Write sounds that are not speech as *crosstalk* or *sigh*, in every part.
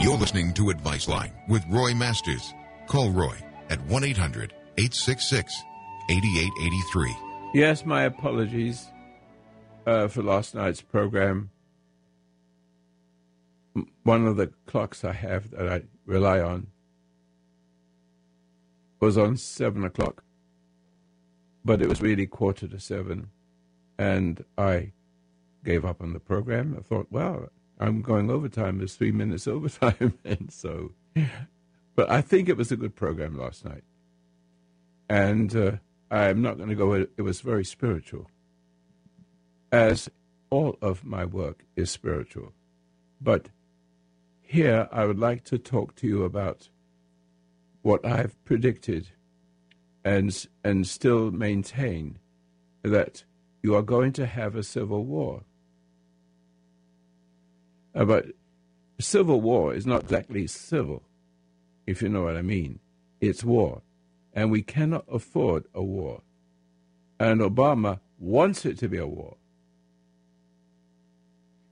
You're listening to Advice Line with Roy Masters. Call Roy at 1 800 866 8883. Yes, my apologies uh, for last night's program. One of the clocks I have that I rely on was on 7 o'clock, but it was really quarter to 7, and I gave up on the program. I thought, well, I'm going overtime. There's three minutes *laughs* overtime, and so. But I think it was a good program last night, and uh, I'm not going to go. It was very spiritual, as all of my work is spiritual. But here, I would like to talk to you about what I've predicted, and and still maintain that you are going to have a civil war. Uh, but civil war is not exactly civil, if you know what I mean. It's war. And we cannot afford a war. And Obama wants it to be a war.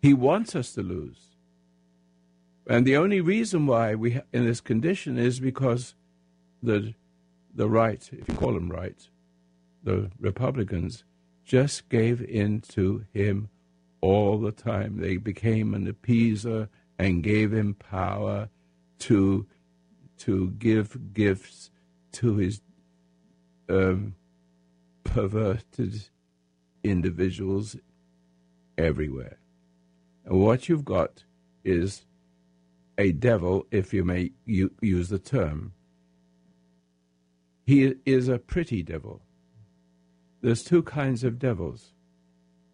He wants us to lose. And the only reason why we are in this condition is because the the right, if you call them right, the Republicans just gave in to him all the time. They became an appeaser and gave him power to to give gifts to his um, perverted individuals everywhere. And what you've got is a devil, if you may u- use the term. He is a pretty devil. There's two kinds of devils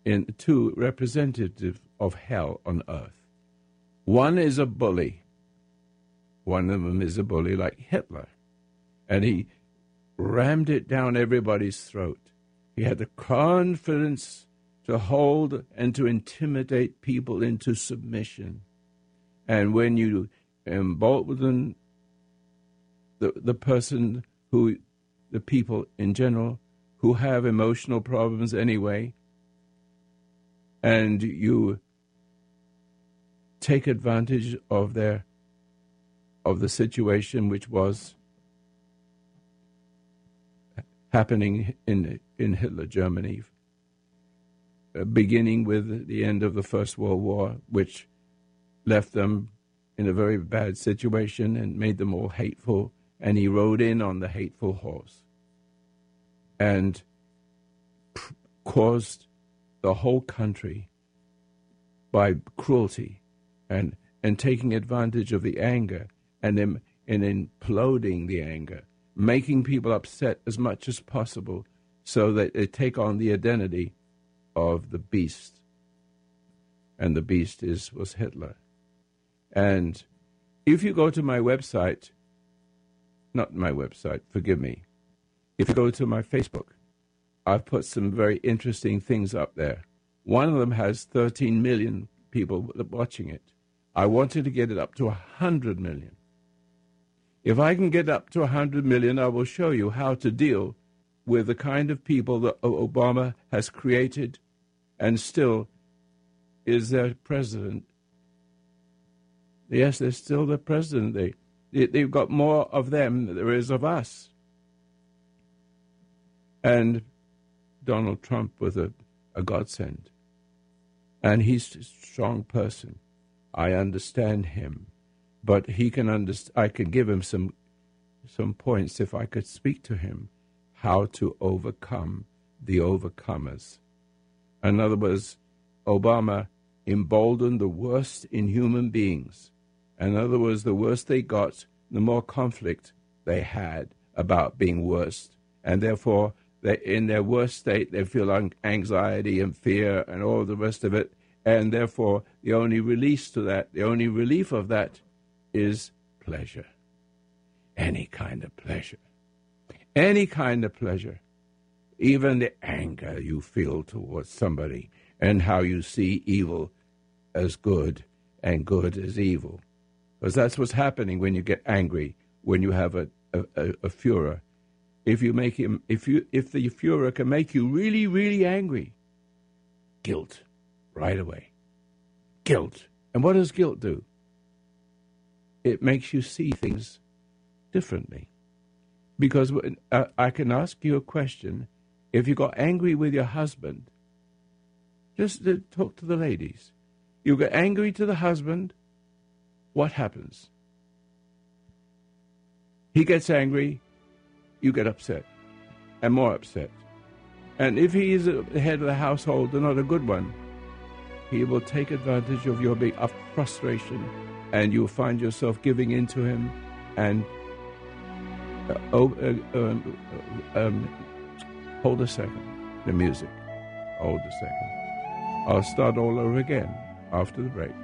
in two representative of hell on earth. One is a bully. One of them is a bully like Hitler. And he rammed it down everybody's throat. He had the confidence to hold and to intimidate people into submission. And when you embolden the, the person who, the people in general, who have emotional problems anyway, and you take advantage of their of the situation which was happening in in Hitler Germany, beginning with the end of the First World War, which left them in a very bad situation and made them all hateful. And he rode in on the hateful horse and pr- caused the whole country by cruelty and, and taking advantage of the anger and then and imploding the anger, making people upset as much as possible so that they take on the identity of the beast. And the beast is was Hitler. And if you go to my website, not my website, forgive me. If you go to my Facebook, I've put some very interesting things up there. One of them has 13 million people watching it. I wanted to get it up to 100 million. If I can get up to 100 million, I will show you how to deal with the kind of people that Obama has created and still is their president. Yes, they're still the president. They, they've got more of them than there is of us. And Donald Trump was a, a godsend. And he's a strong person. I understand him. But he can understand, I could give him some, some points if I could speak to him how to overcome the overcomers. In other words, Obama emboldened the worst in human beings. In other words, the worse they got, the more conflict they had about being worst. And therefore, they, in their worst state, they feel anxiety and fear and all the rest of it. And therefore, the only release to that, the only relief of that is pleasure. Any kind of pleasure. Any kind of pleasure. Even the anger you feel towards somebody and how you see evil as good and good as evil. Because that's what's happening when you get angry, when you have a, a, a, a furor if you make him if you if the Fuhrer can make you really really angry, guilt right away. Guilt. And what does guilt do? it makes you see things differently. Because uh, I can ask you a question. If you got angry with your husband, just talk to the ladies. You get angry to the husband, what happens? He gets angry, you get upset, and more upset. And if he is the head of the household and not a good one, he will take advantage of your big frustration, and you'll find yourself giving in to him. And uh, oh, uh, um, uh, um, hold a second, the music. Hold a second. I'll start all over again after the break.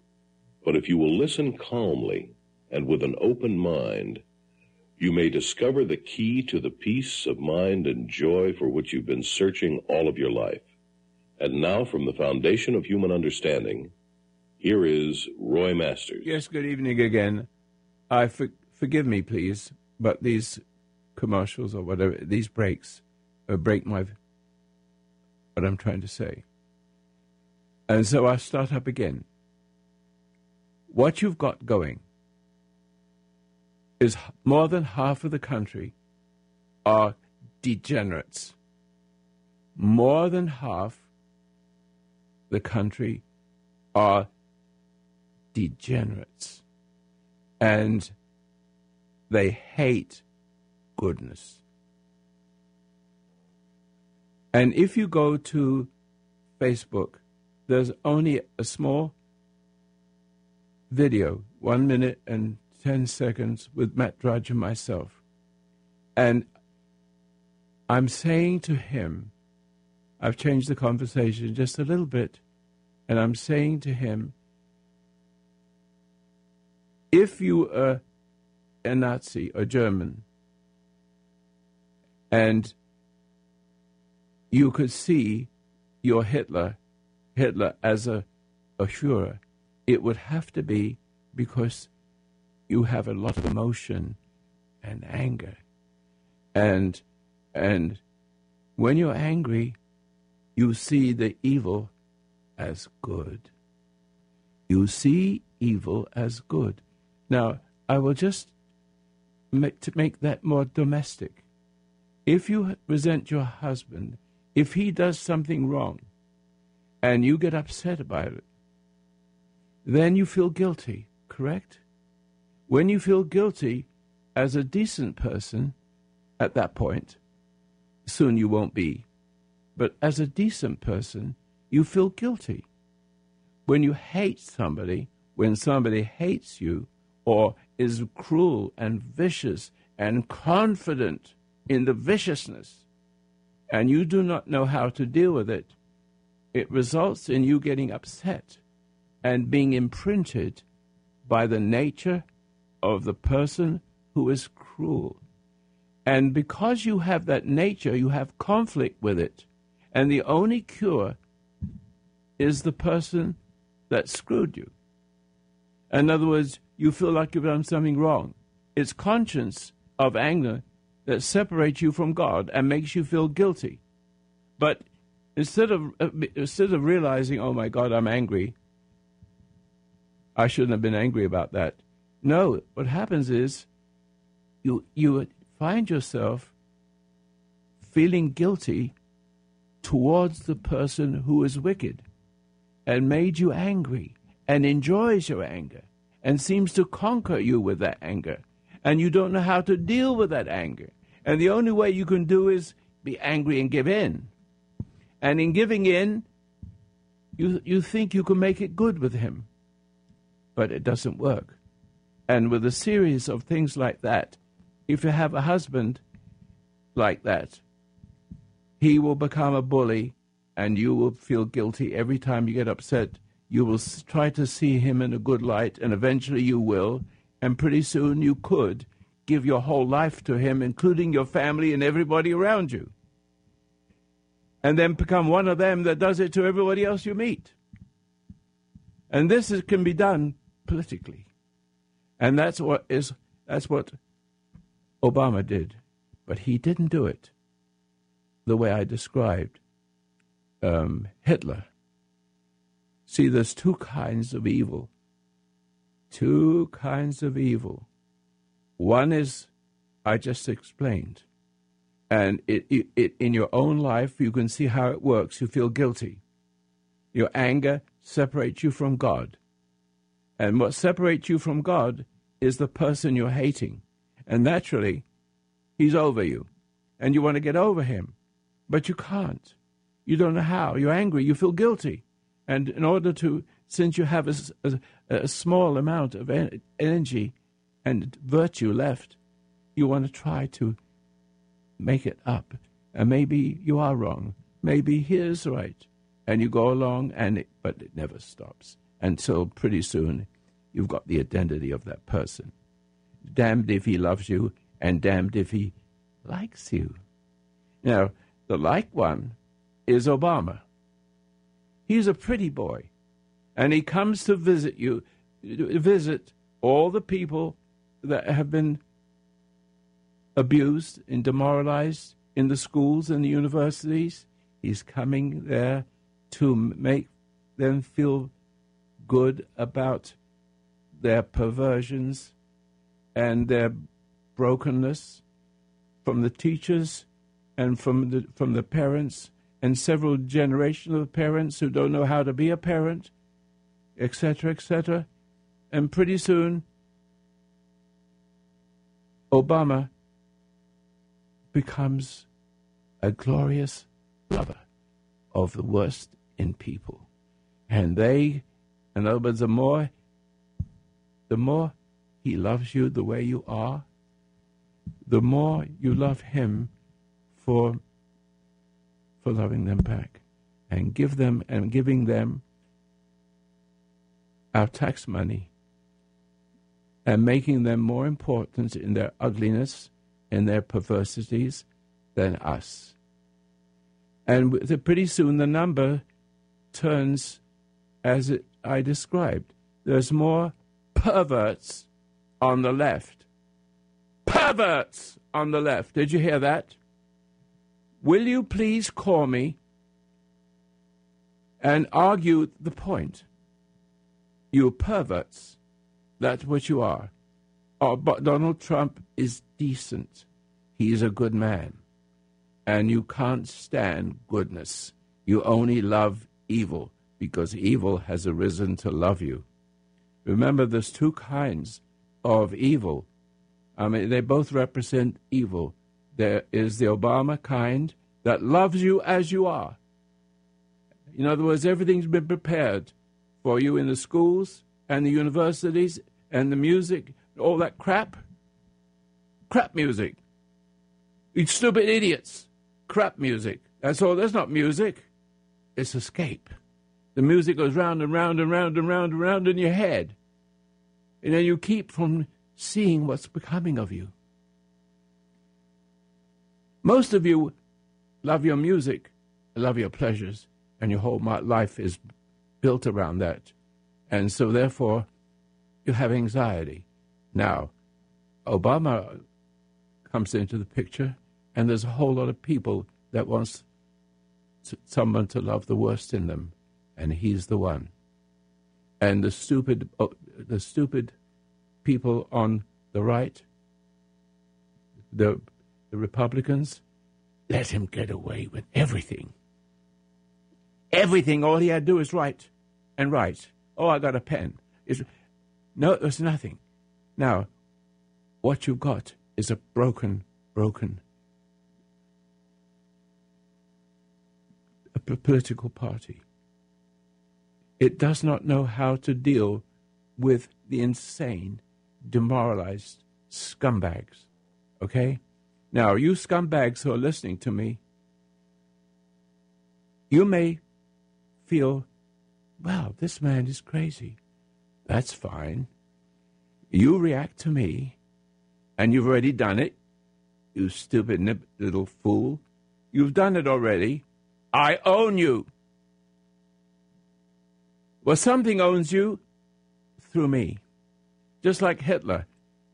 But if you will listen calmly and with an open mind, you may discover the key to the peace of mind and joy for which you've been searching all of your life. And now, from the foundation of human understanding, here is Roy Masters. Yes, good evening again. I for, forgive me, please, but these commercials or whatever, these breaks, uh, break my what I'm trying to say. And so I start up again what you've got going is more than half of the country are degenerates. More than half the country are degenerates. And they hate goodness. And if you go to Facebook, there's only a small video, one minute and 10 seconds with Matt Drudge and myself. And I'm saying to him, I've changed the conversation just a little bit, and I'm saying to him, if you are a Nazi or German, and you could see your Hitler, Hitler as a, a Führer, it would have to be because you have a lot of emotion and anger. And and when you're angry, you see the evil as good. You see evil as good. Now, I will just make, to make that more domestic. If you resent your husband, if he does something wrong, and you get upset about it, then you feel guilty, correct? When you feel guilty as a decent person at that point, soon you won't be, but as a decent person, you feel guilty. When you hate somebody, when somebody hates you, or is cruel and vicious and confident in the viciousness, and you do not know how to deal with it, it results in you getting upset and being imprinted by the nature of the person who is cruel. And because you have that nature, you have conflict with it. And the only cure is the person that screwed you. In other words, you feel like you've done something wrong. It's conscience of anger that separates you from God and makes you feel guilty. But instead of uh, instead of realizing, oh my God, I'm angry, I shouldn't have been angry about that. No, what happens is you you find yourself feeling guilty towards the person who is wicked and made you angry and enjoys your anger and seems to conquer you with that anger. And you don't know how to deal with that anger. And the only way you can do is be angry and give in. And in giving in, you, you think you can make it good with him but it doesn't work. And with a series of things like that, if you have a husband like that, he will become a bully and you will feel guilty every time you get upset. You will try to see him in a good light, and eventually you will. And pretty soon you could give your whole life to him, including your family and everybody around you. And then become one of them that does it to everybody else you meet. And this is, can be done politically. And that's what is that's what Obama did. But he didn't do it the way I described um, Hitler. See, there's two kinds of evil. Two kinds of evil. One is, I just explained. And it, it, it, in your own life, you can see how it works. You feel guilty. Your anger separates you from God. And what separates you from God is the person you're hating. And naturally, he's over you. And you want to get over him. But you can't. You don't know how. You're angry. You feel guilty. And in order to, since you have a, a, a small amount of energy and virtue left, you want to try to make it up. And maybe you are wrong. Maybe he is right. And you go along, and it, but it never stops until pretty soon you've got the identity of that person. Damned if he loves you, and damned if he likes you. Now, the like one is Obama. He's a pretty boy, and he comes to visit you, visit all the people that have been abused and demoralized in the schools and the universities. He's coming there to make them feel good about their perversions and their brokenness from the teachers and from the from the parents and several generations of parents who don't know how to be a parent, etc., etc. And pretty soon, Obama becomes a glorious lover of the worst in people. And they, in other words, the more, the more he loves you the way you are, the more you love him for for loving them back and give them and giving them our tax money and making them more important in their ugliness and their perversities than us. And pretty soon the number turns as it, I described. There's more perverts on the left. Perverts on the left. Did you hear that? Will you please call me and argue the point? You perverts. That's what you are. Oh, but Donald Trump is decent. He's a good man. And you can't stand goodness. You only love evil because evil has arisen to love you. Remember, there's two kinds of evil. I mean, they both represent evil. There is the Obama kind that loves you as you are. In other words, everything's been prepared for you in the schools and the universities and the music, all that crap. Crap music. You stupid idiots. Crap music. That's all. That's not music. It's escape. The music goes round and round and round and round and round in your head. And then you keep from seeing what's becoming of you. Most of you love your music, love your pleasures, and your whole life is built around that. And so, therefore, you have anxiety. Now, Obama comes into the picture, and there's a whole lot of people that wants someone to love the worst in them, and he's the one. And the stupid, oh, the stupid people on the right, the, the Republicans, let him get away with everything. Everything. All he had to do is write and write. Oh, I got a pen. It's, no, there's nothing. Now, what you've got is a broken, broken a political party. It does not know how to deal with the insane demoralized scumbags. Okay? Now, you scumbags who are listening to me, you may feel, wow, this man is crazy. That's fine. You react to me, and you've already done it, you stupid little fool. You've done it already. I own you. Well, something owns you through me. Just like Hitler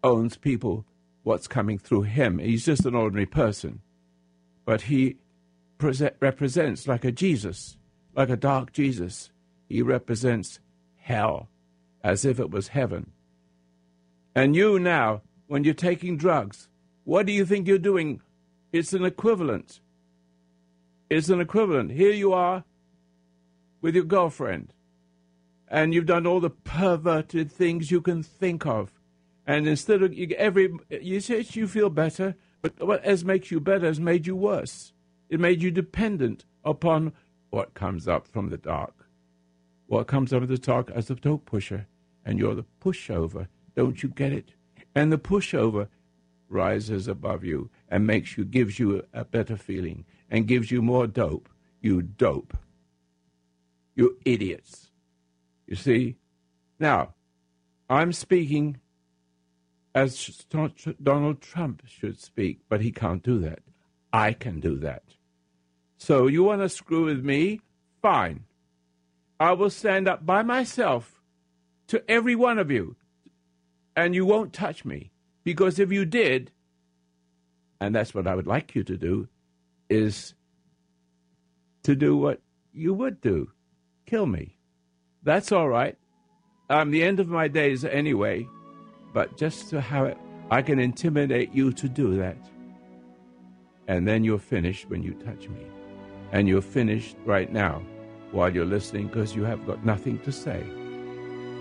owns people, what's coming through him. He's just an ordinary person. But he pre- represents like a Jesus, like a dark Jesus. He represents hell as if it was heaven. And you now, when you're taking drugs, what do you think you're doing? It's an equivalent. It's an equivalent. Here you are with your girlfriend, and you've done all the perverted things you can think of. And instead of every, you say you feel better, but what has makes you better has made you worse. It made you dependent upon what comes up from the dark. What comes up from the dark as the dope pusher, and you're the pushover. Don't you get it? And the pushover rises above you and makes you, gives you a better feeling and gives you more dope. You dope. You idiots. You see? Now, I'm speaking as Donald Trump should speak, but he can't do that. I can do that. So you want to screw with me? Fine. I will stand up by myself to every one of you, and you won't touch me. Because if you did, and that's what I would like you to do, is to do what you would do kill me. That's all right. I'm the end of my days anyway, but just to have it, I can intimidate you to do that. And then you're finished when you touch me. And you're finished right now while you're listening because you have got nothing to say.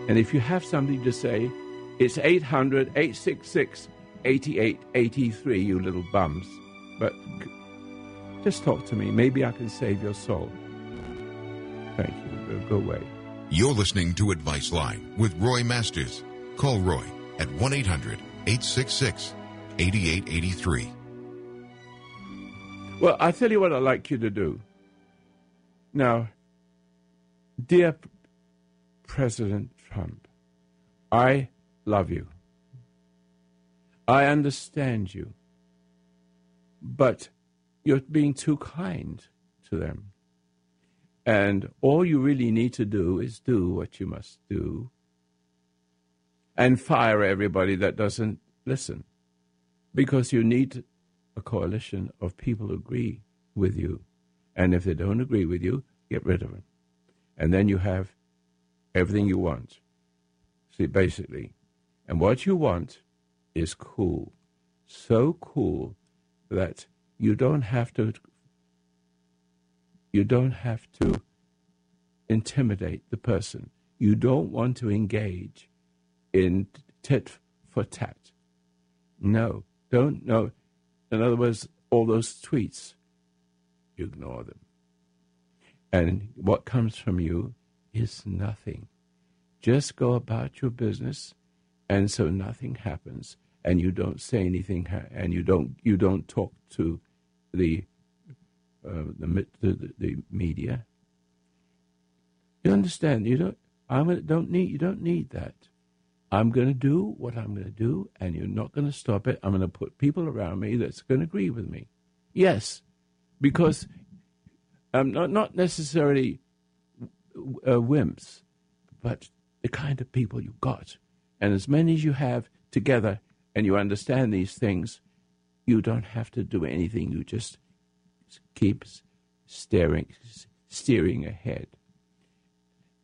And if you have something to say, it's 800 866 8883, you little bums. But just talk to me. Maybe I can save your soul. Thank you. Go away. You're listening to Advice Line with Roy Masters. Call Roy at 1 800 866 8883. Well, I tell you what I'd like you to do. Now, dear President Trump, I love you. I understand you. But you're being too kind to them. And all you really need to do is do what you must do and fire everybody that doesn't listen. Because you need a coalition of people who agree with you. And if they don't agree with you, get rid of them. And then you have everything you want. See, basically. And what you want is cool. So cool that you don't have to you don't have to intimidate the person. You don't want to engage in tit for tat. No, don't know. In other words, all those tweets, you ignore them. And what comes from you is nothing. Just go about your business, and so nothing happens, and you don't say anything, and you don't you don't talk to the uh, the, the, the media. You understand? You don't. I'm don't need. You don't need that. I'm going to do what I'm going to do, and you're not going to stop it. I'm going to put people around me that's going to agree with me. Yes, because I'm not not necessarily uh, wimps, but the kind of people you got, and as many as you have together, and you understand these things, you don't have to do anything. You just keep staring, steering ahead.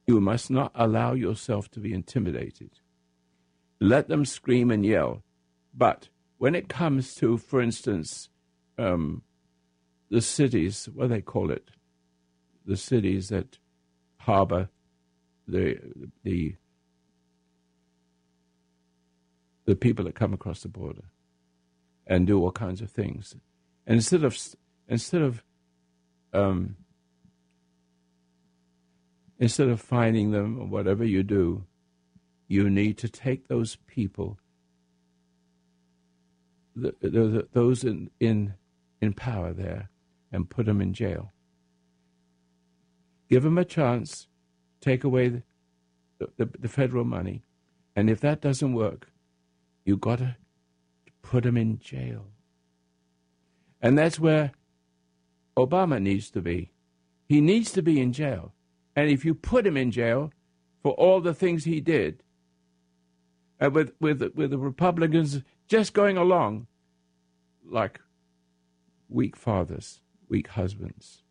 You must not allow yourself to be intimidated. Let them scream and yell. But when it comes to, for instance, um, the cities, what do they call it? The cities that harbor the the the people that come across the border and do all kinds of things. And instead of instead of um, instead of finding them or whatever you do, you need to take those people the, the, those in, in in power there and put them in jail. Give them a chance, take away the, the, the federal money, and if that doesn't work, you've got to put them in jail. And that's where Obama needs to be. He needs to be in jail. And if you put him in jail for all the things he did, uh, with, with, with the Republicans just going along like weak fathers, weak husbands,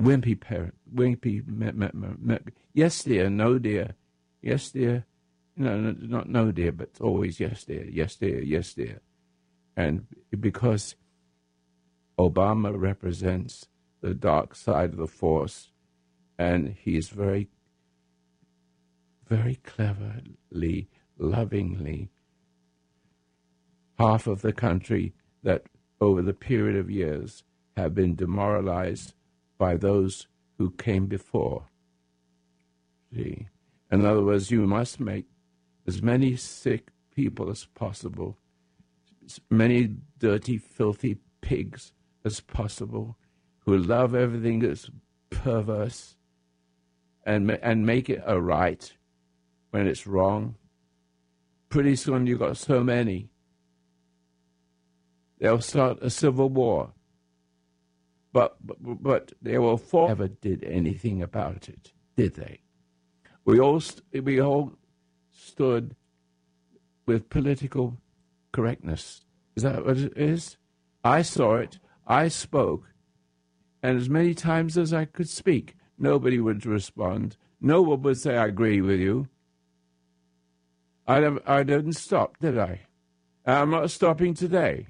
wimpy parents, wimpy. Me, me, me, yes, dear, no, dear. Yes, dear. No, no, not no, dear, but always yes, dear. Yes, dear. Yes, dear. And because Obama represents the dark side of the force, and he is very, very cleverly, lovingly, half of the country that over the period of years have been demoralized by those who came before. See? In other words, you must make as many sick people as possible, as many dirty, filthy pigs as possible, who love everything that's perverse, and and make it a right when it's wrong. Pretty soon you've got so many they'll start a civil war. But, but, but they will. Never did anything about it, did they? We all, we all stood with political correctness. Is that what it is? I saw it. I spoke. And as many times as I could speak, nobody would respond. No one would say, I agree with you. I, I didn't stop, did I? I'm not stopping today.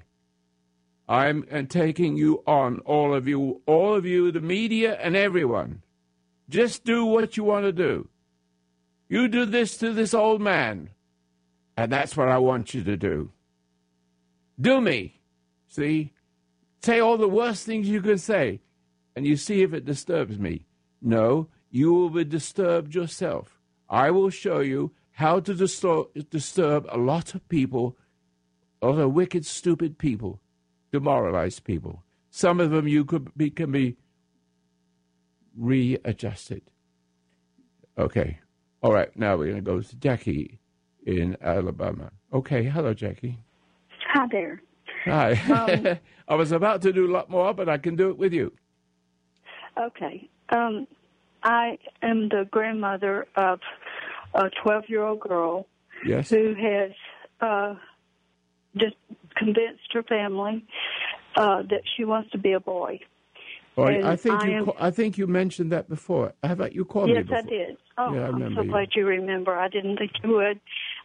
I'm uh, taking you on, all of you, all of you, the media and everyone. Just do what you want to do. You do this to this old man, and that's what I want you to do. Do me. See? Say all the worst things you can say, and you see if it disturbs me. No, you will be disturbed yourself. I will show you how to disturb, disturb a lot of people, a lot of wicked, stupid people demoralized people. Some of them you could be, can be readjusted. Okay. All right. Now we're going to go to Jackie in Alabama. Okay. Hello, Jackie. Hi there. Hi. Um, *laughs* I was about to do a lot more, but I can do it with you. Okay. Um, I am the grandmother of a 12 year old girl yes. who has uh, just convinced her family uh, that she wants to be a boy. Well, I think I you. Am, I think you mentioned that before. Have you called yes, me? Yes, I did. Oh, yeah, I am so you. glad you remember. I didn't think you would,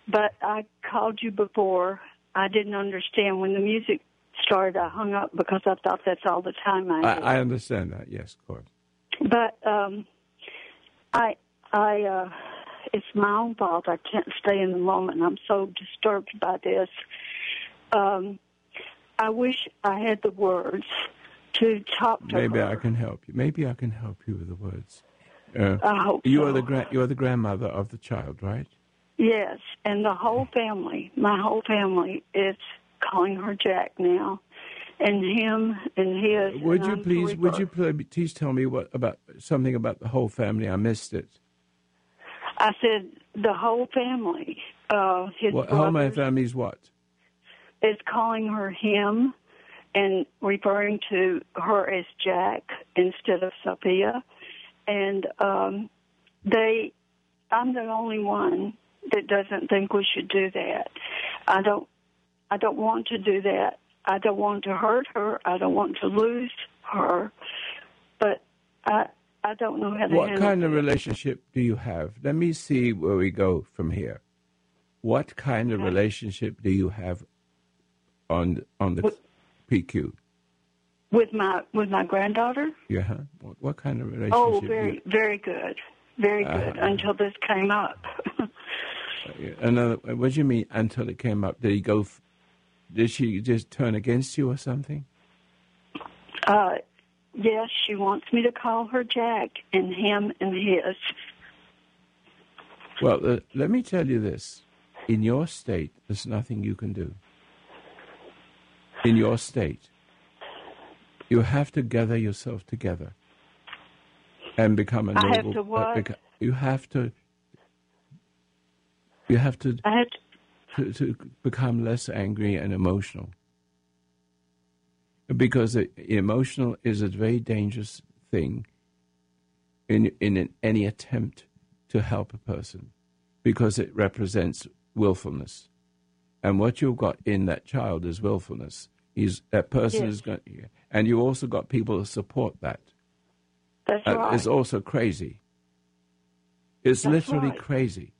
but I called you before. I didn't understand when the music started. I hung up because I thought that's all the time I. I, I understand that. Yes, of course. But um, I, I, uh, it's my own fault. I can't stay in the moment. I'm so disturbed by this. Um, I wish I had the words to talk to Maybe her. I can help you. Maybe I can help you with the words. Uh, I hope you so. are the gra- you are the grandmother of the child, right? Yes, and the whole family, my whole family, is calling her Jack now, and him and his. Would and you I'm please? Would you please tell me what about something about the whole family? I missed it. I said the whole family. Uh, his What whole brothers family is what? is calling her him, and referring to her as Jack instead of Sophia, and um, they. I'm the only one that doesn't think we should do that. I don't. I don't want to do that. I don't want to hurt her. I don't want to lose her. But I. I don't know how to What kind of relationship do you have? Let me see where we go from here. What kind of relationship do you have on on the What- PQ? with my with my granddaughter. Yeah. What, what kind of relationship? Oh, very very good, very good Uh-huh. until this came up. *laughs* another, what do you mean until it came up? Did he go? Did she just turn against you or something? uh, yes, she wants me to call her Jack and him and his. Well, uh, let me tell you this: in your state, there's nothing you can do. in your state, you have to gather yourself together and become a noble. have to what? uh, you have to. You have to, to, to, to become less angry and emotional. Because emotional is a very dangerous thing in, in any attempt to help a person because it represents willfulness. And what you've got in that child is willfulness. He's, that person Yes. is going, and you also got people to support that. that's Uh, right. It's also crazy. It's That's literally right. crazy.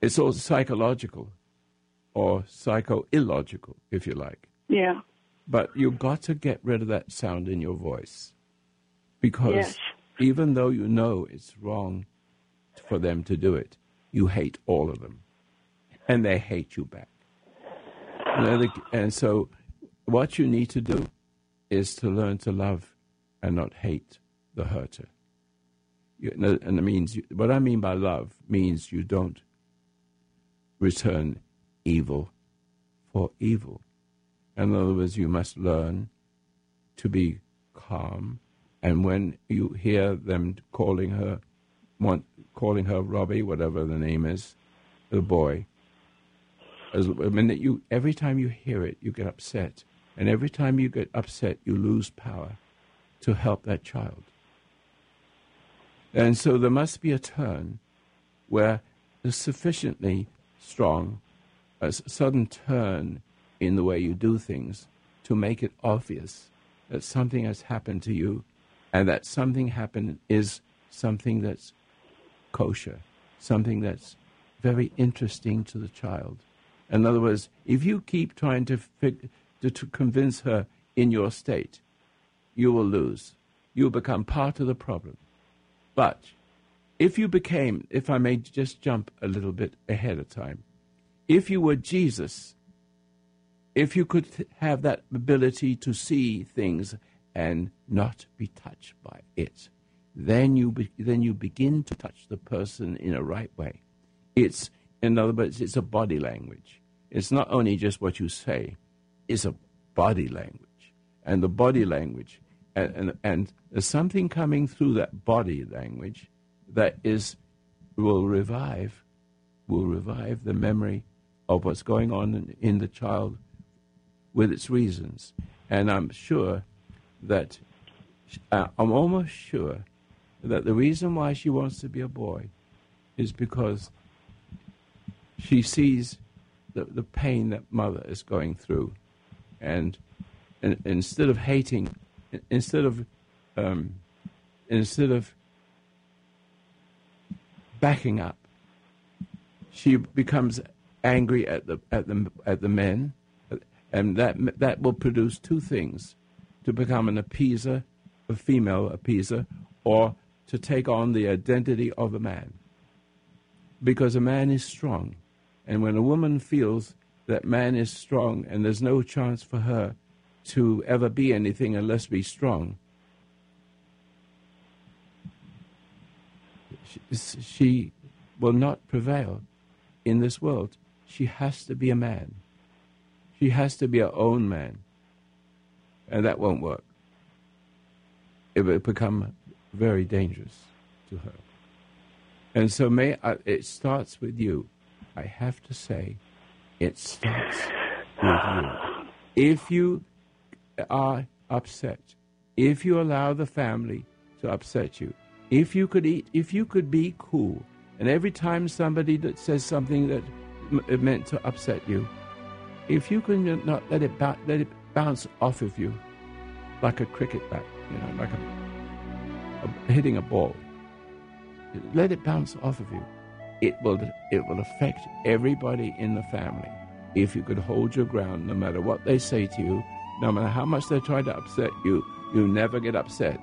It's all psychological or psycho illogical, if you like. yeah. But you've got to get rid of that sound in your voice. Because Yes. even though you know it's wrong for them to do it, you hate all of them. And they hate you back. And so, what you need to do is to learn to love and not hate the hurter. And and it means what I mean by love means you don't return evil for evil. In other words, you must learn to be calm. And when you hear them calling her, want, calling her Robbie, whatever the name is, the boy, as, I mean, you every time you hear it, you get upset, and every time you get upset, you lose power to help that child. And so there must be a turn where sufficiently strong, a sudden turn in the way you do things to make it obvious that something has happened to you and that something happened is something that's kosher, something that's very interesting to the child. In other words, if you keep trying to, fig- to, to convince her in your state, you will lose. You'll become part of the problem. But if you became, if I may just jump a little bit ahead of time, if you were Jesus, if you could have that ability to see things and not be touched by it, then you be, then you begin to touch the person in a right way. It's in other words, it's a body language. It's not only just what you say; it's a body language, and the body language, and and, and there's something coming through that body language that is will revive, will revive the memory of what's going on in, the child with its reasons. And I'm sure that, uh, I'm almost sure that the reason why she wants to be a boy is because she sees the, the pain that mother is going through. And, and instead of hating, instead of, um, instead of backing up, she becomes angry at the at the at the men, and that that will produce two things: to become an appeaser, a female appeaser, or to take on the identity of a man. Because a man is strong, and when a woman feels that man is strong and there's no chance for her to ever be anything unless be strong, she, will not prevail in this world. She has to be a man. She has to be her own man. And that won't work. It will become very dangerous to her. And so may I, it starts with you. I have to say, it starts with you. If you are upset, if you allow the family to upset you, if you could eat, if you could be cool, and every time somebody that says something that m- meant to upset you, if you can not let it bou- let it bounce off of you, like a cricket bat, you know, like a, a hitting a ball, let it bounce off of you. It will it will affect everybody in the family if you could hold your ground, no matter what they say to you, no matter how much they try to upset you. You never get upset.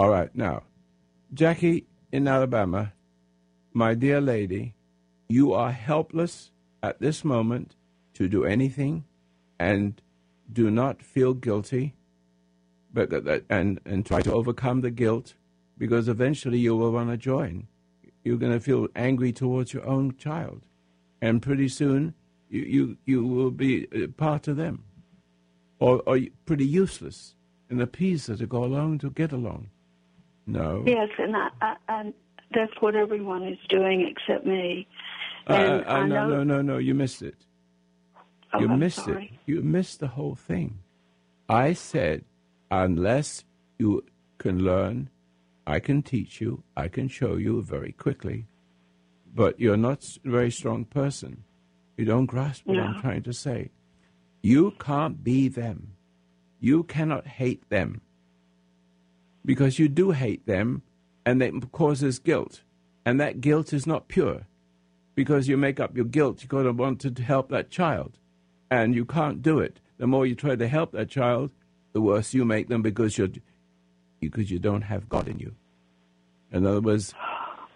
All right, now, Jackie in Alabama, my dear lady, you are helpless at this moment to do anything, and do not feel guilty, but and and try to overcome the guilt, because eventually you will want to join. You're going to feel angry towards your own child, and pretty soon you you, you will be uh, part of them, or or pretty useless and the pieces to go along to get along. No. Yes, and I, I, I that's what everyone is doing except me. Uh, And uh, no, know- no, no, no. You missed it. Oh, you I'm missed sorry. it. You missed the whole thing. I said, unless you can learn, I can teach you, I can show you very quickly. But you're not a very strong person. You don't grasp what I'm trying to say. You can't be them. You cannot hate them. Because you do hate them, and it causes guilt. And that guilt is not pure because you make up your guilt. You're going to want to help that child, and you can't do it. The more you try to help that child, the worse you make them because you're because you don't have God in you. In other words,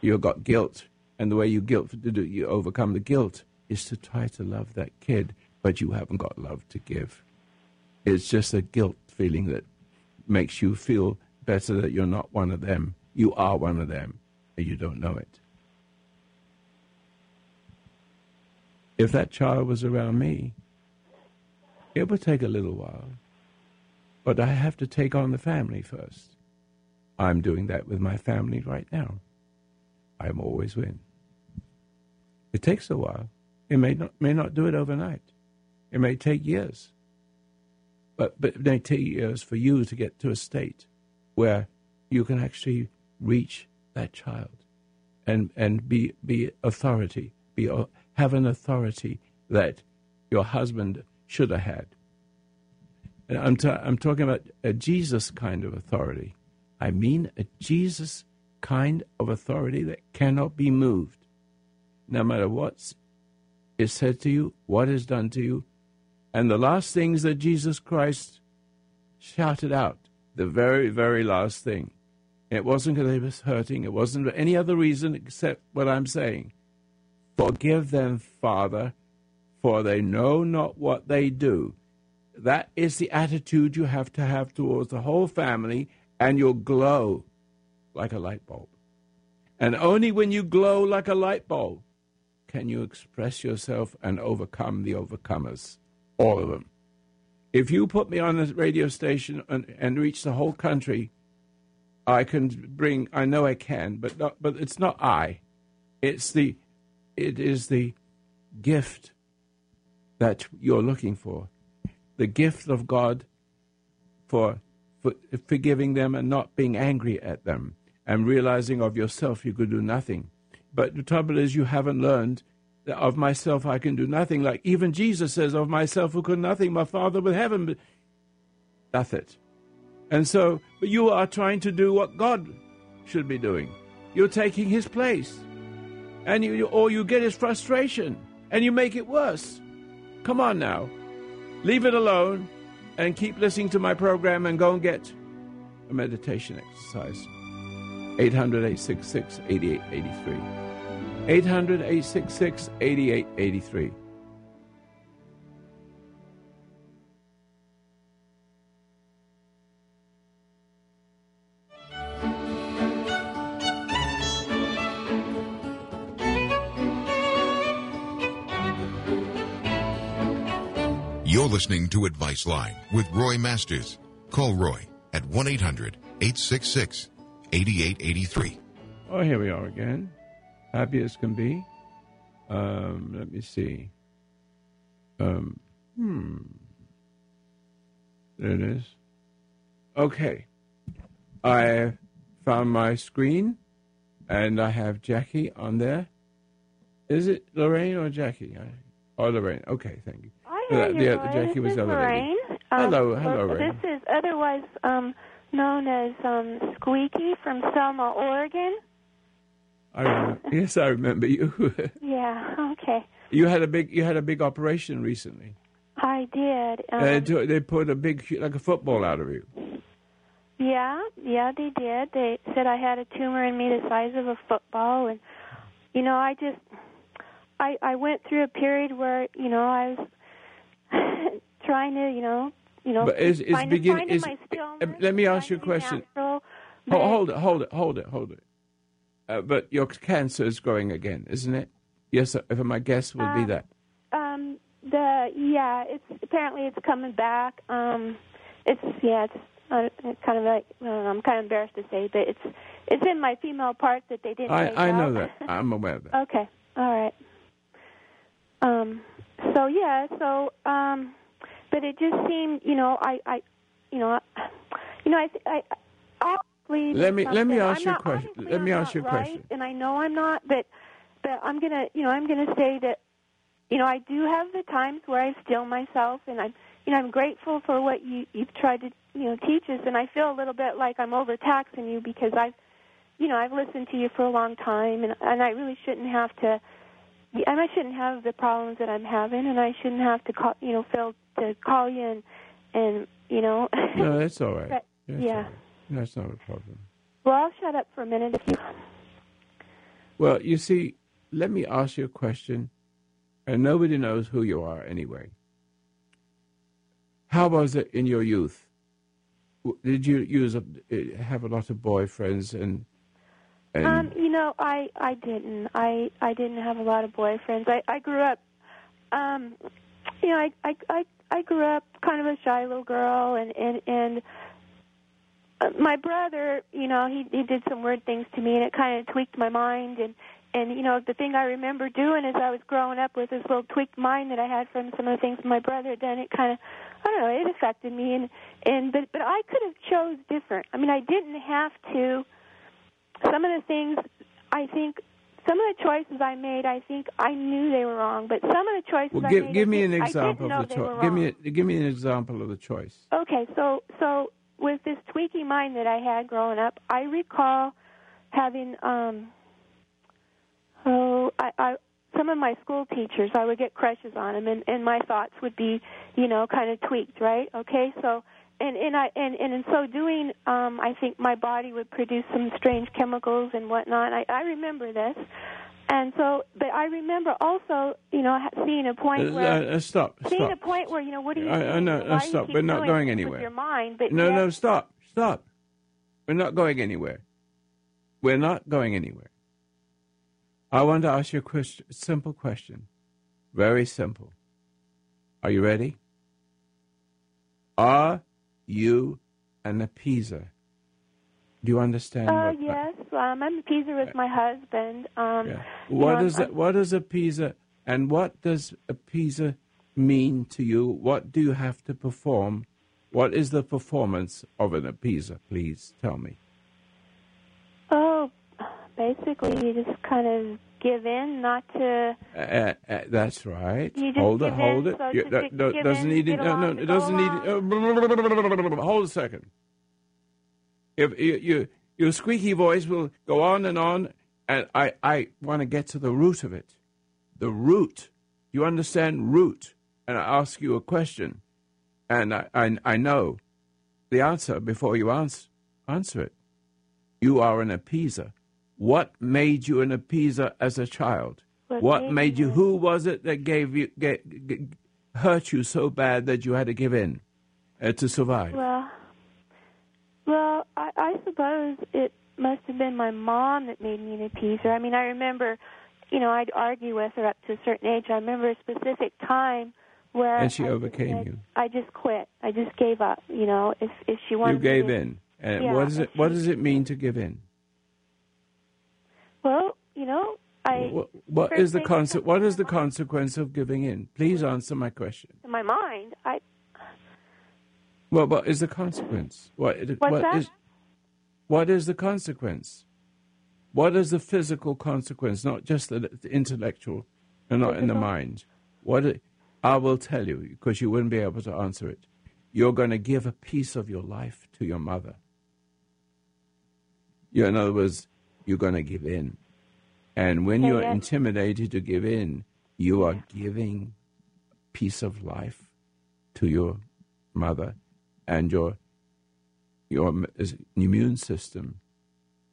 you've got guilt, and the way you guilt you overcome the guilt is to try to love that kid, but you haven't got love to give. It's just a guilt feeling that makes you feel better that you're not one of them. You are one of them, and you don't know it. If that child was around me, it would take a little while. But I have to take on the family first. I'm doing that with my family right now. I'm always win. It takes a while. It may not may not do it overnight. It may take years. But but it may take years for you to get to a state where you can actually reach that child and and be be authority, be have an authority that your husband should have had. And I'm ta- I'm talking about a Jesus kind of authority. I mean a Jesus kind of authority that cannot be moved, no matter what is said to you, what is done to you, and the last things that Jesus Christ shouted out, the very very last thing. It wasn't because he was hurting. It wasn't for any other reason except what I'm saying. Forgive them, Father, for they know not what they do. That is the attitude you have to have towards the whole family, and you'll glow like a light bulb. And only when you glow like a light bulb can you express yourself and overcome the overcomers, all of them. If you put me on a radio station and, and reach the whole country, I can bring. I know I can, but not, but it's not I. It's the, it is the gift that you're looking for, the gift of God for, for forgiving them and not being angry at them and realizing of yourself you could do nothing. But the trouble is you haven't learned of myself I can do nothing. Like even Jesus says, of myself who could nothing, my Father with heaven doth it. And so, but you are trying to do what God should be doing. You're taking His place, and you, all you get is frustration, and you make it worse. Come on now, leave it alone, and keep listening to my program, and go and get a meditation exercise. 800 866 8883. 800 866 8883. You're listening to Advice Line with Roy Masters. Call Roy at 1 800 866 8883. Oh, here we are again. Happy as can be. Um, let me see. Um, hmm. There it is. Okay. I found my screen and I have Jackie on there. Is it Lorraine or Jackie? I, oh, Lorraine. Okay, thank you. I Uh, the-. Jackie was this the is. Lorraine. Um, Hello, hello, well, Lorraine. This is otherwise um, known as um, Squeaky from Selma, Oregon. I *laughs* yes, I remember you. *laughs* Yeah, okay. you had a big you had a big operation recently. I did. Um, they, took, they put a big like a football out of you. yeah, yeah, they did. They said I had a tumor in me the size of a football, and you know, I just, I, I went through a period where you know I was *laughs* trying to, you know, you know, But is- is find, begin- finding is- my stillness, let me ask you a question. Natural, Ho- hold it, hold it, hold it, hold it. Uh, but your cancer is growing again, isn't it? Yes, if my guess would be Um, that. Um, the yeah, it's apparently it's coming back. Um, it's yeah, it's uh, kind of like uh, I'm kind of embarrassed to say, but it's it's in my female part that they didn't. I, I know out. that. *laughs* I'm aware of that. okay, all right. Um, so yeah, so um, but it just seemed, you know, I, I, you know, I- you know, I, I, I Let me- let me ask I'm you a question. Let me I'm ask you a not right, question. and I know I'm not, but but I'm gonna, you know, I'm gonna say that, you know, I do have the times where I still myself, and I'm, you know, I'm grateful for what you you've tried to, you know, teach us, and I feel a little bit like I'm overtaxing you because I've, you know, I've listened to you for a long time, and and I really shouldn't have to. And I shouldn't have the problems that I'm having, and I shouldn't have to call, you know, feel to call you and, and you know. No, that's all right. *laughs* That's yeah. all right. That's not a problem. Well, I'll shut up for a minute if you. Well, you see, let me ask you a question, and nobody knows who you are anyway. How was it in your youth? Did you use a, eh, have a lot of boyfriends and and Um, you know, I I didn't. I I didn't have a lot of boyfriends. I I grew up. Um, you know, I I I I grew up kind of a shy little girl, and and and. My brother, you know, he he did some weird things to me, and it kind of tweaked my mind. And and you know, the thing I remember doing as I was growing up with this little tweaked mind that I had from some of the things my brother had done. It kind of, I don't know, it affected me. And and but but I could have chose different. I mean, I didn't have to some of the things I think some of the choices I made I think I knew they were wrong, but some of the choices well, I made give me an example of the choice. Give me a, give me an example of the choice. Okay, so so with this tweaky mind that I had growing up, I recall having um oh I, I some of my school teachers I would get crushes on them and and my thoughts would be you know kind of tweaked right? Okay so and and I and and in so doing um I think my body would produce some strange chemicals and whatnot. I I remember this and so but I remember also you know seeing a point Uh, where uh, stop, seeing stop. a point where you know what do you I- I doing? know, uh, stop. We're not going anywhere. your mind but No, yet- no, stop, stop. We're not going anywhere. We're not going anywhere. I want to ask you a question, simple question. Very simple. Are you ready? Are you an appeaser? Do you understand? Uh, what yes, um, I'm a appeaser with my husband. Um, Yeah. you What know, does I'm- that, what does appeaser and what does appeaser mean to you? What do you have to perform? What is the performance of an appeaser? Please tell me. Oh, basically, you just kind of give in, not to. Uh, uh, uh, that's right. Hold it, hold in, it. so You- to that- gi- that give doesn't in, need it. No, no, it doesn't need. Uh, *laughs* hold a second. If you, you, your squeaky voice will go on and on, and I, I want to get to the root of it. The root. You understand root? And I ask you a question, and I, I, I know the answer before you answer, answer it. You are an appeaser. What made you an appeaser as a child? What What made you? Who was it that gave you get, get, hurt you so bad that you had to give in uh, to survive? Well, well, I, I suppose it must have been my mom that made me an appeaser. I mean, I remember, you know, I'd argue with her up to a certain age. I remember a specific time where And she I overcame said- you. I just quit. I just gave up. You know, if if she wanted you gave to, in. And Yeah, what is it? What does it mean to give in? Well, you know, I What, is the conse- What is the consequence of giving in? Please answer my question. in my mind, I Well, what is the consequence? What, What's what that? is- what is the consequence? What is the physical consequence, not just the, the intellectual and not in the mind? What it, I will tell you, because you wouldn't be able to answer it. You're going to give a piece of your life to your mother. You, in other words, you're going to give in. And when Okay, you're yes. intimidated to give in, you are giving a piece of life to your mother and your your immune system,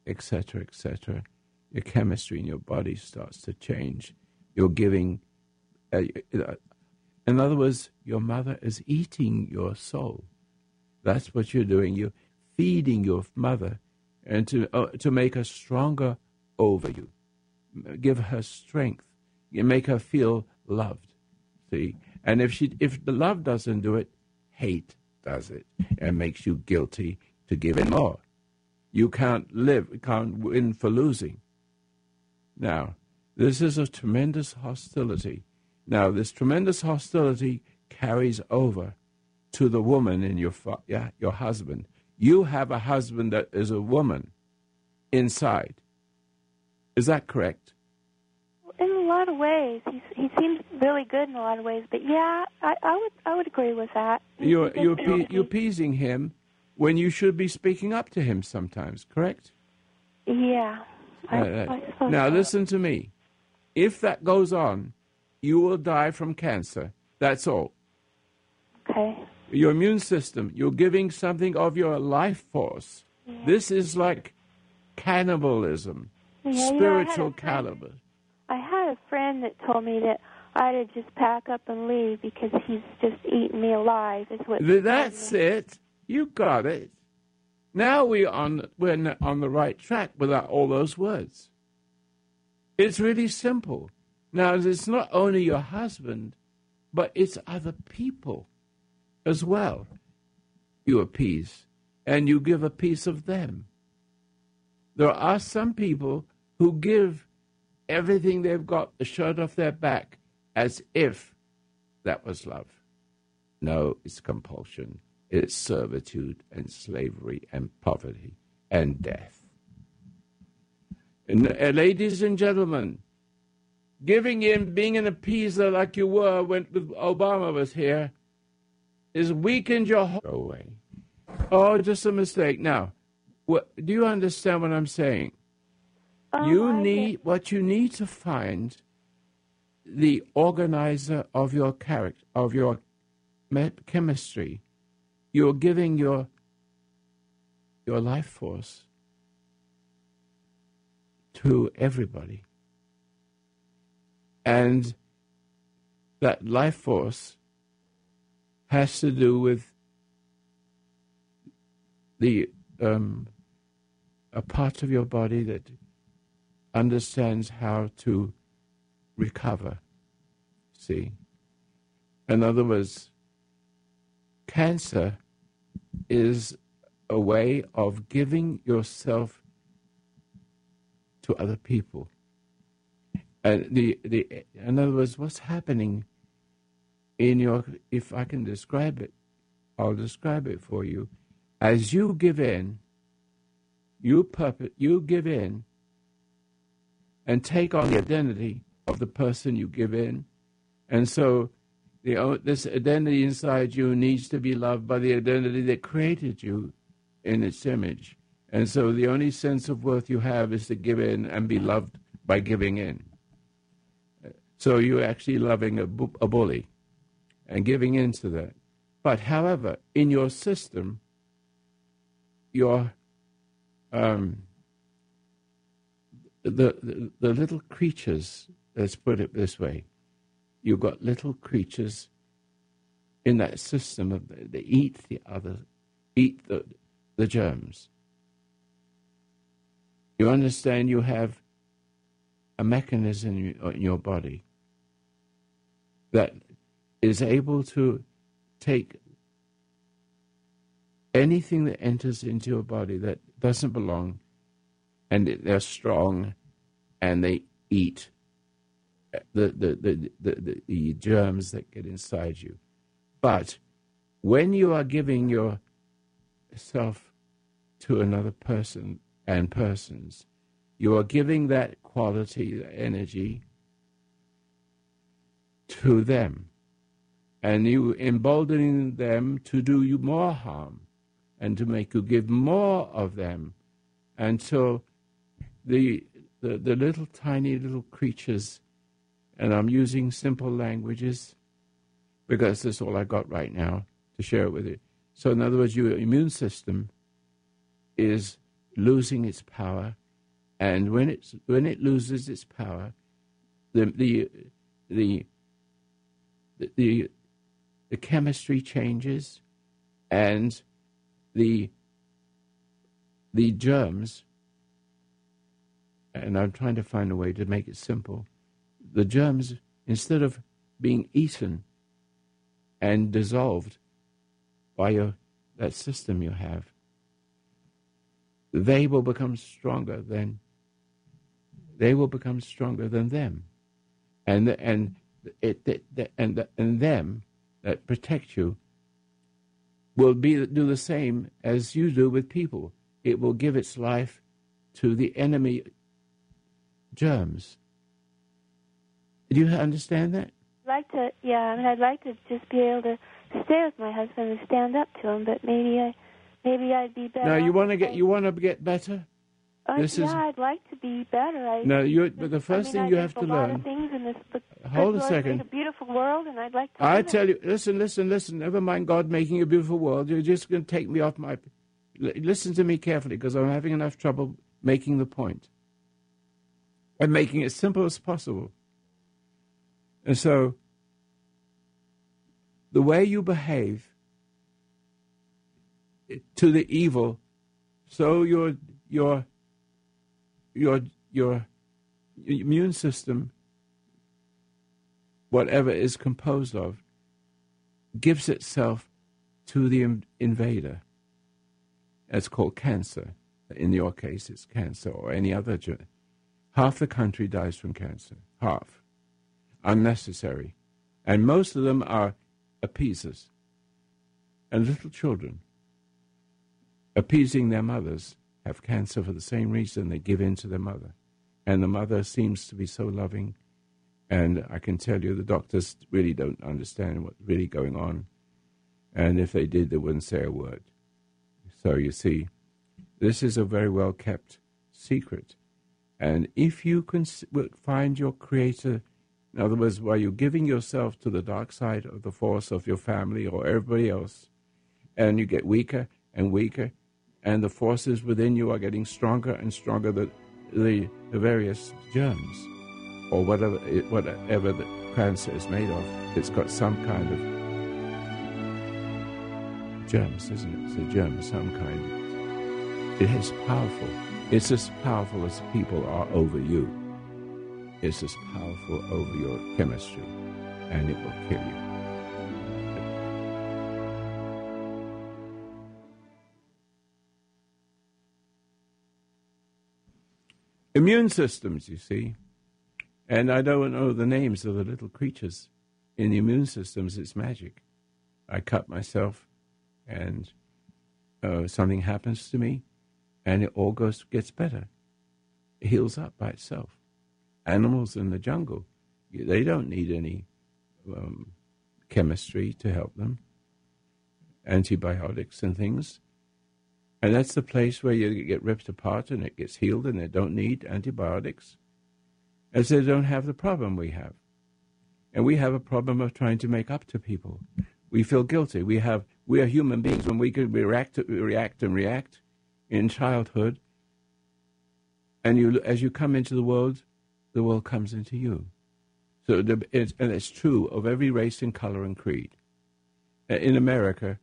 etc., etc. Your chemistry in your body starts to change. You're giving. Uh, uh, In other words, your mother is eating your soul. That's what you're doing. You're feeding your mother and to, uh, to make her stronger over you. Give her strength. You make her feel loved. See? And if she if the love doesn't do it, hate does it and makes you guilty to give in more. You can't live, can't win for losing. Now, this is a tremendous hostility. Now, this tremendous hostility carries over to the woman in your yeah, your husband. You have a husband that is a woman inside. Is that correct? In a lot of ways, he he seems really good in a lot of ways. But yeah, I, I would I would agree with that. You're you're pe- you're appeasing him when you should be speaking up to him sometimes. Correct? Yeah. I, uh, I now so. listen to me. If that goes on, you will die from cancer. That's all. Okay. Your immune system, you're giving something of your life force. Yeah. This is like cannibalism, yeah, spiritual know, cannibalism. A friend that told me that I had to just pack up and leave because he's just eating me alive. Is what that's it. You got it. Now we on we're on the right track without all those words. It's really simple. Now it's not only your husband, but it's other people as well. You appease, and you give a piece of them. There are some people who give everything they've got, the shirt off their back, as if that was love. No, it's compulsion, it's servitude and slavery and poverty and death. And, uh, ladies and gentlemen, giving in, being an appeaser like you were when Obama was here, is weakened your whole way. Oh, just a mistake. Now, what, do you understand what I'm saying? Oh, you need what you need to find the organizer of your character of your chemistry. You're giving your your life force to everybody. And that life force has to do with the um, a part of your body that understands how to recover. See? In other words, cancer is a way of giving yourself to other people. And the, the in other words, what's happening in your, if I can describe it, I'll describe it for you. As you give in, you puppet, you give in and take on the identity of the person you give in. And so the, this identity inside you needs to be loved by the identity that created you in its image. And so the only sense of worth you have is to give in and be loved by giving in. So you're actually loving a, bu- a bully and giving in to that. But however, in your system, your um, the, the, little creatures, let's put it this way, you've got little creatures in that system of they eat the other, eat the, the germs. You understand you have a mechanism in your body that is able to take anything that enters into your body that doesn't belong and they're strong and they eat the, the, the, the, the germs that get inside you. But when you are giving yourself to another person and persons, you are giving that quality, that energy to them. And you emboldening them to do you more harm and to make you give more of them until the, the, the little tiny little creatures, and I'm using simple languages because that's all I got right now to share with you. So, in other words, your immune system is losing its power, and when it's when it loses its power, the the the the the chemistry changes, and the the germs. And I'm trying to find a way to make it simple. The germs, instead of being eaten and dissolved by your that system you have, they will become stronger than they will become stronger than them, and and it, it and and them that protect you will be do the same as you do with people. It will give its life to the enemy germs. Do you understand that? I'd like to, yeah. I mean, I'd like to just be able to stay with my husband and stand up to him, but maybe I, maybe I'd be better. No, you want to get you want to get better. Uh, this yeah, is- I'd like to be better. I, No, you. But the first I mean, thing I you have to a lot learn. Of things in this, Hold a second. a beautiful world, and I'd like to. I tell it. you, listen, listen, listen. Never mind God making a beautiful world. You're just going to take me off my. Listen to me carefully because I'm having enough trouble making the point and making it as simple as possible. And so, the way you behave to the evil, so your your your your immune system whatever is composed of, gives itself to the invader. It's called cancer. In your case, it's cancer or any other. Half the country dies from cancer. Half. Unnecessary. And most of them are appeasers and little children. Appeasing their mothers have cancer for the same reason they give in to their mother. And the mother seems to be so loving and I can tell you the doctors really don't understand what's really going on. And if they did, they wouldn't say a word. So you see, this is a very well kept secret. And if you can find your creator, in other words, while you're giving yourself to the dark side of the force of your family or everybody else, and you get weaker and weaker, and the forces within you are getting stronger and stronger, the, the, the various germs or whatever it, whatever the cancer is made of, it's got some kind of germs, isn't it? It's a germ, some kind. It is powerful. It's as powerful as people are over you. It's as powerful over your chemistry, and it will kill you. Immune systems, you see. And I don't know the names of the little creatures in the immune systems. It's magic. I cut myself, and uh, something happens to me, and it all goes gets better. It heals up by itself. Animals in the jungle, they don't need any um, chemistry to help them. Antibiotics and things. And that's the place where you get ripped apart and it gets healed, and they don't need antibiotics as they don't have the problem we have. And we have a problem of trying to make up to people. We feel guilty. We have we are human beings when we could react react and react in childhood. And you as you come into the world, the world comes into you. So the, it's, and it's true of every race and color and creed. Uh, In America,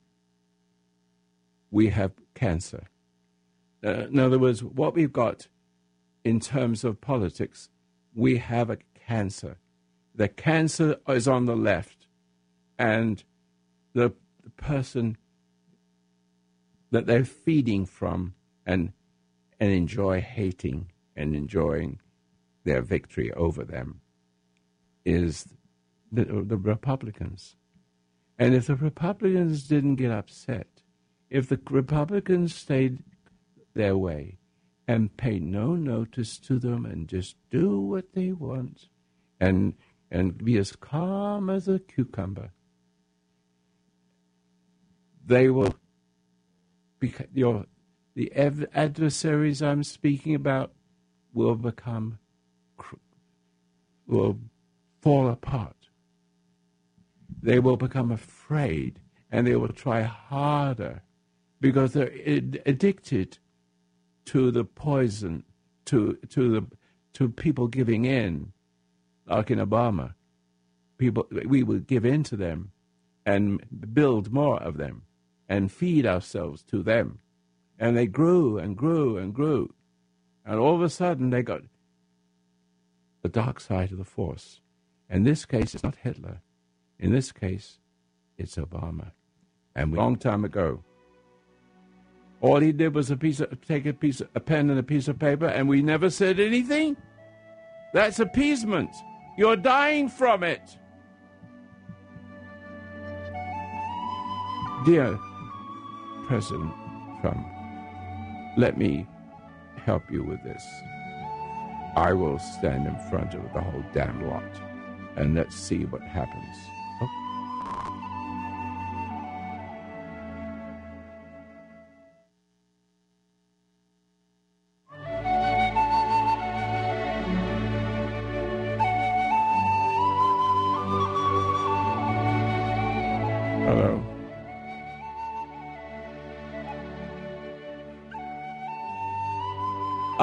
we have cancer. Uh, in other words, what we've got in terms of politics we have a cancer. The cancer is on the left, and the, the person that they're feeding from and and enjoy hating and enjoying their victory over them is the, the Republicans. And if the Republicans didn't get upset, if the Republicans stayed their way, and pay no notice to them and just do what they want and and be as calm as a cucumber they will your the adversaries I'm speaking about will become will fall apart they will become afraid and they will try harder because they're ad- addicted to the poison, to to the to people giving in, like in Obama, people we would give in to them and build more of them and feed ourselves to them. And they grew and grew and grew. And all of a sudden they got the dark side of the force. In this case, it's not Hitler. In this case, it's Obama. And a long time ago, all he did was a piece of, take a piece of, a pen and a piece of paper, and we never said anything. That's appeasement. You're dying from it. Dear President Trump, let me help you with this. I will stand in front of the whole damn lot, and let's see what happens.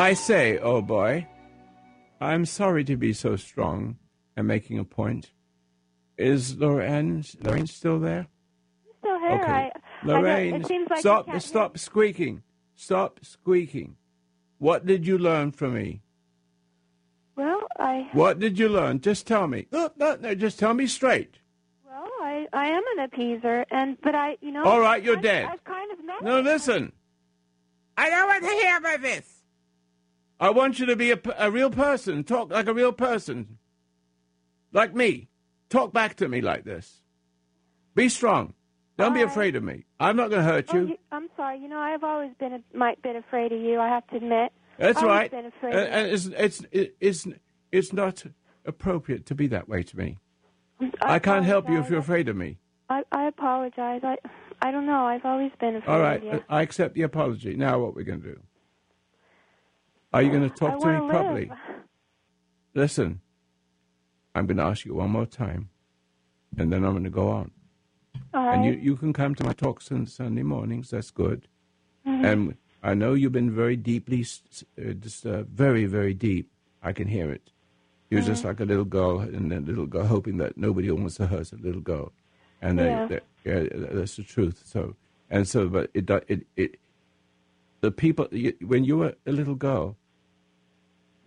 I say, oh boy, I'm sorry to be so strong and making a point. Is Lorraine, Lorraine still there? Still here. Okay. I, Lorraine, I know, it seems like stop, can't stop squeaking. Stop squeaking. What did you learn from me? Well, I What did you learn? Just tell me. No, no, no, just tell me straight. well, I I am an appeaser, and but I you know. All right, you're I've, dead. I've kind of met. No, listen. I don't want to hear about this. I want you to be a, a real person. Talk like a real person. Like me. Talk back to me like this. Be strong. Don't be afraid of me. I'm not going to hurt Oh, you. you, I'm sorry. You know, I've always been a, might been afraid of you. I have to admit. That's I've right. Been uh, afraid And, uh, it's, it's, it's, it's not appropriate to be that way to me. you. I, can't help you if you're afraid of me. I, I apologize. I I don't know. I've always been afraid All right. of you. All right. I accept the apology. Now what we're going to do? Are you going to talk I to me wanna properly? Listen, I'm going to ask you one more time, and then I'm going to go on. All And you, you can come to my talks on Sunday mornings. That's good. Mm-hmm. And I know you've been very deeply uh, disturbed, very, very deep. I can hear it. You're just Mm-hmm. like a little girl, and a little girl hoping that nobody wants to hurt a little girl. And they, Yeah. they, yeah, that's the truth. So, and so, but it, it, it, the people, when you were a little girl,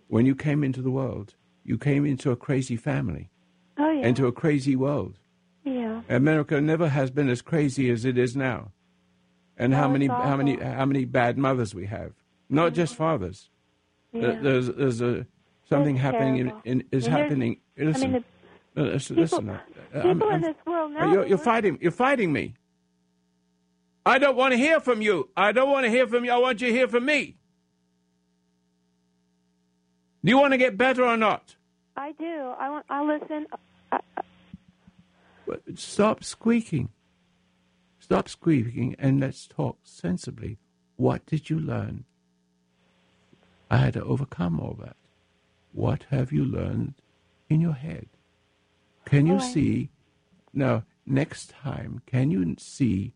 when you came into the world, you came into a crazy family, oh yeah. into a crazy world. yeah. America never has been as crazy as it is now. And how many how many how many bad mothers we have? Not just fathers. Yeah. There's there's a something It's happening in, in is And happening. I mean, Listen, the listen, people, listen. uh, people I'm- in I'm- this world now. you're, you're fighting. You're fighting me. I don't want to hear from you. I don't want to hear from you. I want you to hear from me. Do you want to get better or not? I do. I want. I listen. I, I, But Stop squeaking. Stop squeaking and let's talk sensibly. What did you learn? I had to overcome all that. What have you learned in your head? Can you Oh, see? Now, next time, can you see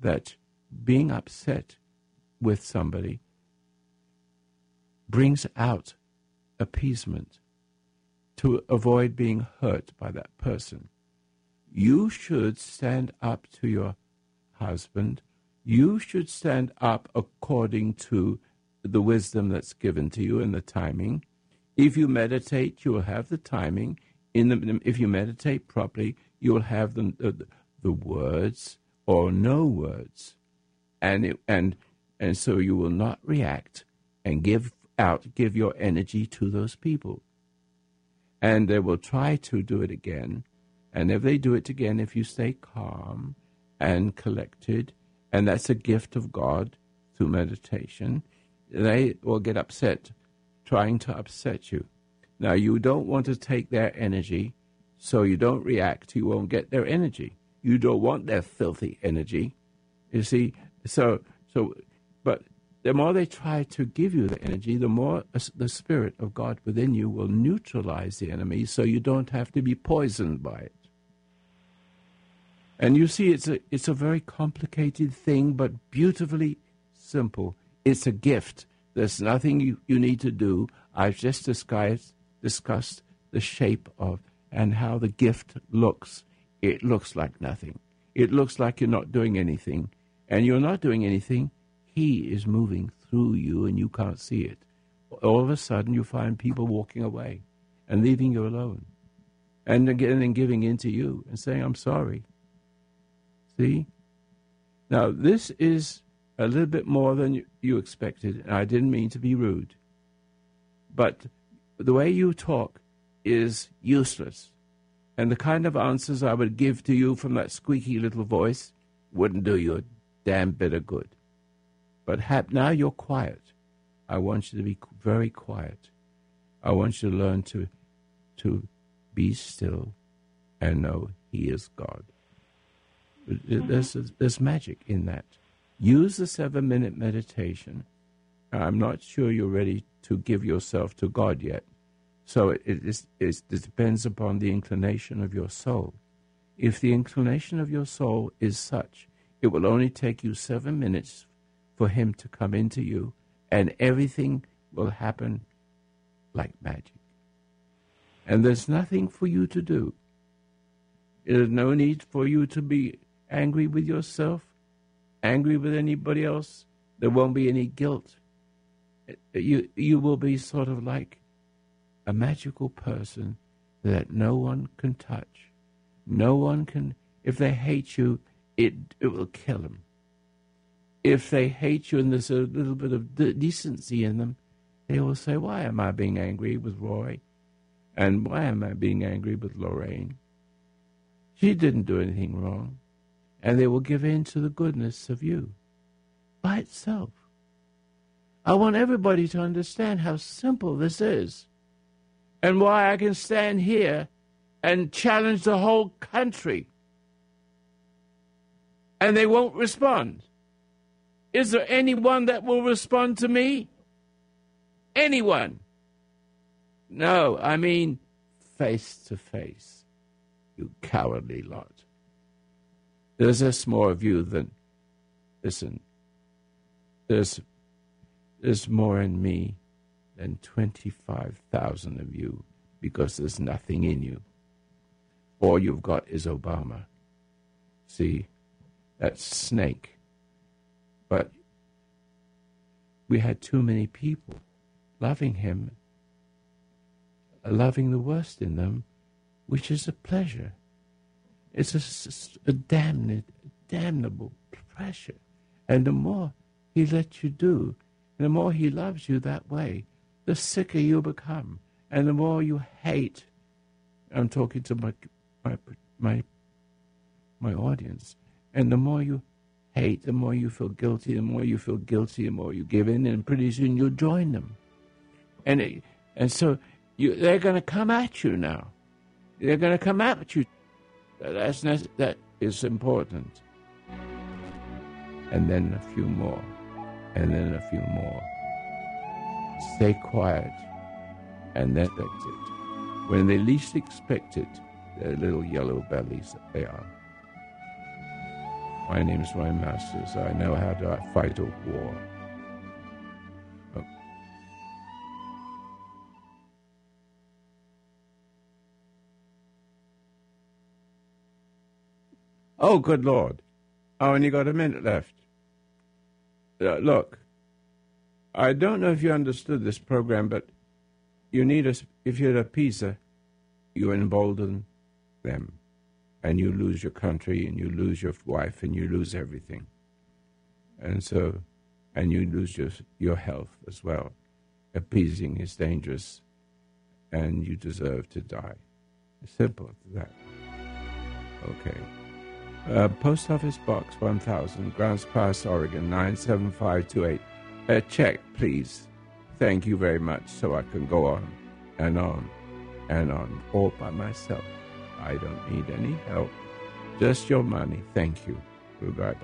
that being upset with somebody brings out appeasement to avoid being hurt by that person? you should stand up to your husband. You should stand up according to the wisdom that's given to you and the timing. If you meditate, you will have the timing. In the, if you meditate properly, you will have the, the, the words or no words, and it, and and so you will not react and give out, give your energy to those people, and they will try to do it again and if they do it again, if you stay calm and collected, and that's a gift of God through meditation, they will get upset trying to upset you. Now, you don't want to take their energy, so you don't react. You won't get their energy. You don't want their filthy energy. You see, so, so, the more they try to give you the energy, the more uh, the Spirit of God within you will neutralize the enemy so you don't have to be poisoned by it. And you see, it's a, it's a very complicated thing, but beautifully simple. It's a gift. There's nothing you, you need to do. I've just discussed, discussed the shape of and how the gift looks, it looks like nothing. It looks like you're not doing anything. And you're not doing anything. He is moving through you and you can't see it. All of a sudden, you find people walking away and leaving you alone. And again, and giving in to you and saying, I'm sorry. See? Now, this is a little bit more than you, expected, and I didn't mean to be rude. But the way you talk is useless. And the kind of answers I would give to you from that squeaky little voice wouldn't do you a damn bit of good. But hap- now you're quiet. I want you to be very quiet. I want you to learn to, to be still and know He is God. Mm-hmm. There's, there's magic in that. Use the seven minute meditation. I'm not sure you're ready to give yourself to God yet. So it, it, is, it depends upon the inclination of your soul. If the inclination of your soul is such, it will only take you seven minutes for Him to come into you, and everything will happen like magic. And there's nothing for you to do. There's no need for you to be angry with yourself, angry with anybody else. There won't be any guilt. You, you will be sort of like a magical person that no one can touch. No one can, if they hate you, it, it will kill them. If they hate you and there's a little bit of de- decency in them, they will say, Why am I being angry with Roy? And why am I being angry with Lorraine? She didn't do anything wrong. And they will give in to the goodness of you by itself. I want everybody to understand how simple this is and why I can stand here and challenge the whole country and they won't respond. Is there anyone that will respond to me? Anyone? No, I mean face to face, you cowardly lot. There's this more of you than, listen, there's, there's more in me than 25,000 of you because there's nothing in you. All you've got is Obama. See, that snake. But we had too many people loving him, loving the worst in them, which is a pleasure. It's a, a damned, damnable pleasure. And the more he lets you do, the more he loves you that way, the sicker you become, and the more you hate. I'm talking to my my my my audience, and the more you hate, the more you feel guilty. The more you feel guilty, the more you give in, and pretty soon you'll join them. And it, and so you, they're going to come at you now. They're going to come at you. That's that is important. And then a few more, and then a few more stay quiet, and that's it. When they least expect it, their little yellow bellies they are. My name is Roy Masters. I know how to fight a war. Oh. oh, good Lord. I only got a minute left. Uh, look, I don't know if you understood this program, but you need us, if you're appeaser, you embolden them, and you lose your country, and you lose your wife, and you lose everything. And so, and you lose your, your health as well. Appeasing is dangerous, and you deserve to die. It's Simple as that. Okay. Uh, Post Office Box 1000, Grants Pass, Oregon 97528. A check, please. Thank you very much, so I can go on and on and on all by myself. I don't need any help. Just your money. Thank you. Be back.